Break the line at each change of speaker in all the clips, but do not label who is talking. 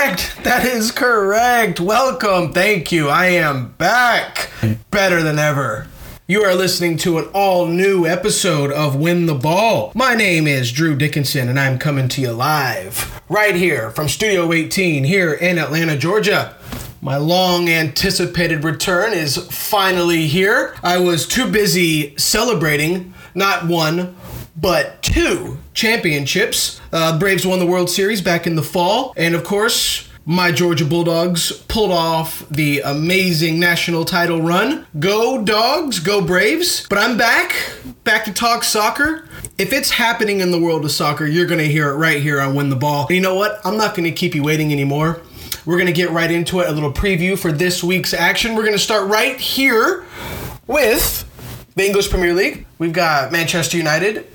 That is correct. Welcome. Thank you. I am back. Better than ever. You are listening to an all new episode of Win the Ball. My name is Drew Dickinson, and I'm coming to you live right here from Studio 18 here in Atlanta, Georgia. My long anticipated return is finally here. I was too busy celebrating not one, but two championships. Uh, Braves won the World Series back in the fall, and of course, my Georgia Bulldogs pulled off the amazing national title run. Go Dogs, go Braves. But I'm back, back to talk soccer. If it's happening in the world of soccer, you're going to hear it right here on Win the Ball. And you know what? I'm not going to keep you waiting anymore. We're going to get right into it. A little preview for this week's action. We're going to start right here with the English Premier League. We've got Manchester United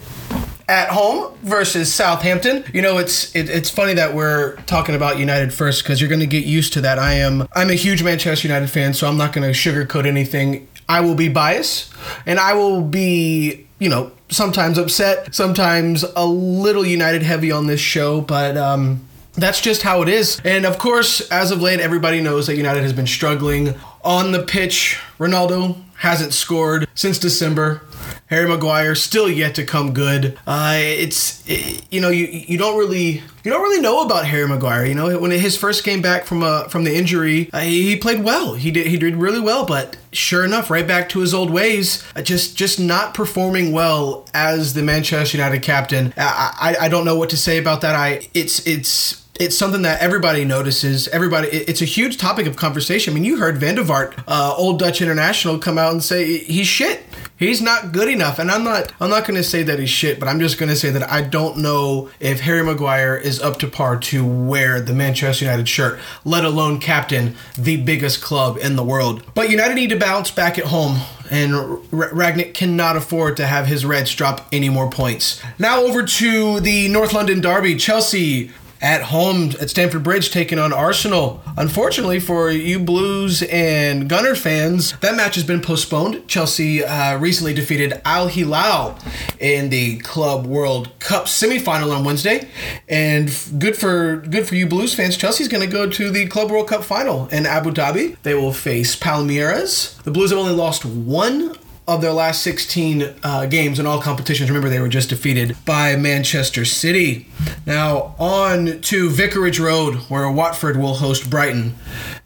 at home versus Southampton. You know, it's it, it's funny that we're talking about United first because you're going to get used to that. I am I'm a huge Manchester United fan, so I'm not going to sugarcoat anything. I will be biased, and I will be you know sometimes upset, sometimes a little United heavy on this show, but um. That's just how it is. And of course, as of late, everybody knows that United has been struggling on the pitch. Ronaldo hasn't scored since December. Harry Maguire still yet to come good. Uh, it's it, you know you you don't really you don't really know about Harry Maguire. You know when his first came back from uh, from the injury, uh, he, he, played well. He did he did really well, but sure enough, right back to his old ways. Uh, just just not performing well as the Manchester United captain. I, I I don't know what to say about that. I it's it's it's something that everybody notices. Everybody, it's a huge topic of conversation. I mean, you heard Van der Vaart, uh, old Dutch international, come out and say he's shit. He's not good enough, and I'm not. I'm not going to say that he's shit, but I'm just going to say that I don't know if Harry Maguire is up to par to wear the Manchester United shirt, let alone captain the biggest club in the world. But United need to bounce back at home and Rangnick cannot afford to have his Reds drop any more points. Now over to the North London derby. Chelsea at home at Stamford Bridge taking on Arsenal. Unfortunately for you Blues and Gunner fans, that match has been postponed. Chelsea uh, recently defeated Al Hilal in the Club World Cup semifinal on Wednesday, and good for good for you Blues fans. Chelsea's going to go to the Club World Cup final in Abu Dhabi. They will face Palmeiras. The Blues have only lost one of their last 16 uh, games in all competitions. Remember, they were just defeated by Manchester City. Now, on to Vicarage Road, where Watford will host Brighton.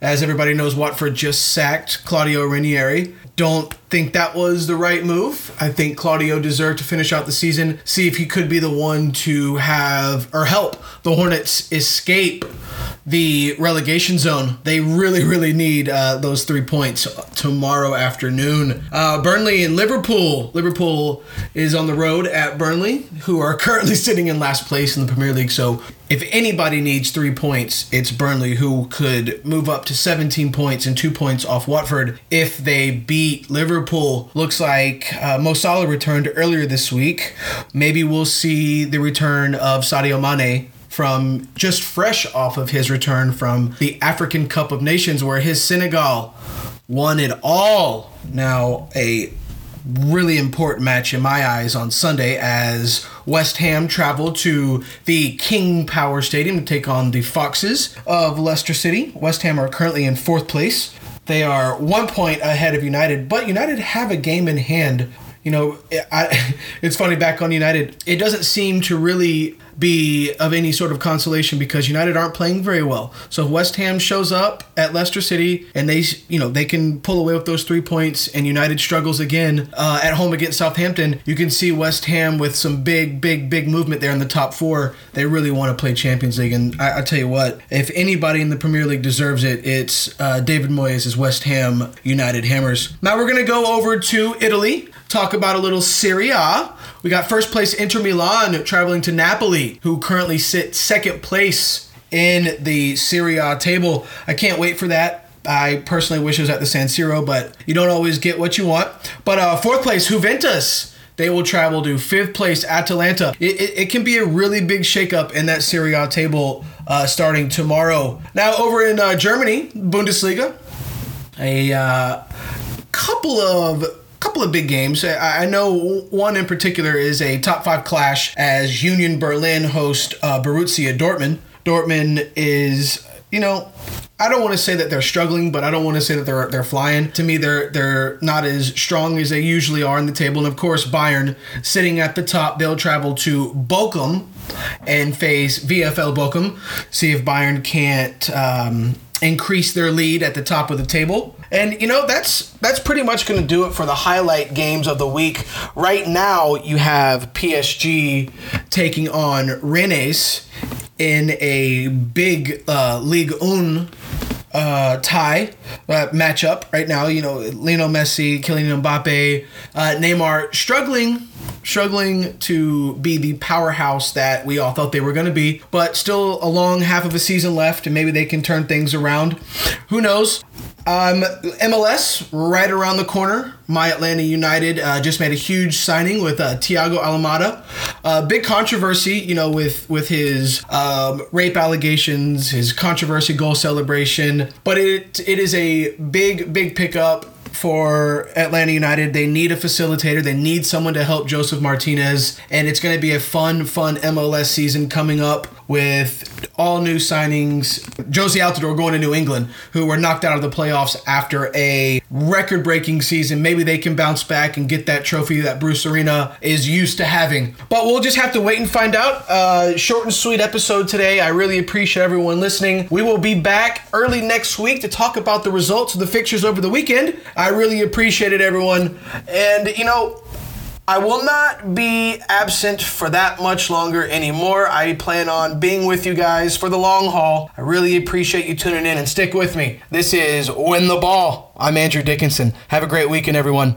As everybody knows, Watford just sacked Claudio Ranieri. Don't think that was the right move. I think Claudio deserved to finish out the season, see if he could be the one to have or help the Hornets escape the relegation zone. They really, really need uh, those three points tomorrow afternoon. Uh, Burnley and Liverpool. Liverpool is on the road at Burnley, who are currently sitting in last place in the Premier League. So if anybody needs three points, it's Burnley, who could move up to 17 points and two points off Watford if they beat Liverpool. Looks like uh, Mo Salah returned earlier this week. Maybe we'll see the return of Sadio Mane from just fresh off of his return from the African Cup of Nations, where his Senegal won it all. Now, a really important match in my eyes on Sunday as West Ham traveled to the King Power Stadium to take on the Foxes of Leicester City. West Ham are currently in fourth place. They are one point ahead of United, but United have a game in hand. You know, I, it's funny back on United, it doesn't seem to really be of any sort of consolation because United aren't playing very well. So if West Ham shows up at Leicester City and they, you know, they can pull away with those three points, and United struggles again uh, at home against Southampton. You can see West Ham with some big, big, big movement there in the top four. They really want to play Champions League, and I, I tell you what, if anybody in the Premier League deserves it, it's uh, David Moyes' West Ham United Hammers. Now we're gonna go over to Italy, talk about a little Serie A. We got first place Inter Milan traveling to Napoli, who currently sit second place in the Serie A table. I can't wait for that. I personally wish it was at the San Siro, but you don't always get what you want. But uh, fourth place, Juventus. They will travel to fifth place, Atalanta. It, it, it can be a really big shakeup in that Serie A table uh, starting tomorrow. Now, over in uh, Germany, Bundesliga, a uh, couple of couple of big games. I know one in particular is a top five clash as Union Berlin host uh, Borussia Dortmund. Dortmund is you know, I don't want to say that they're struggling, but I don't want to say that they're they're flying. To me, they're they're not as strong as they usually are in the table. And of course, Bayern sitting at the top. They'll travel to Bochum and face VFL Bochum. See if Bayern can't um, increase their lead at the top of the table. And you know that's that's pretty much going to do it for the highlight games of the week. Right now, you have PSG taking on Rennes in a big uh, Ligue 1 uh, tie uh, matchup right now. You know, Lionel Messi, Kylian Mbappe, uh, Neymar struggling. Struggling to be the powerhouse that we all thought they were going to be, but still a long half of a season left, and maybe they can turn things around. Who knows? Um, MLS right around the corner. My Atlanta United uh, just made a huge signing with uh, Thiago Almada. Uh, big controversy, you know, with with his um, rape allegations, his controversy goal celebration, but it it is a big big pickup for Atlanta United. They need a facilitator. They need someone to help Josef Martinez. And it's going to be a fun, fun MLS season coming up with all new signings. Jozy Altidore going to New England, who were knocked out of the playoffs after a record breaking season. Maybe they can bounce back and get that trophy that Bruce Arena is used to having. But we'll just have to wait and find out. Uh, short and sweet episode today. I really appreciate everyone listening. We will be back early next week to talk about the results of the fixtures over the weekend. I really appreciate it, everyone. And, you know, I will not be absent for that much longer anymore. I plan on being with you guys for the long haul. I really appreciate you tuning in and stick with me. This is Win the Ball. I'm Andrew Dickinson. Have a great weekend, everyone.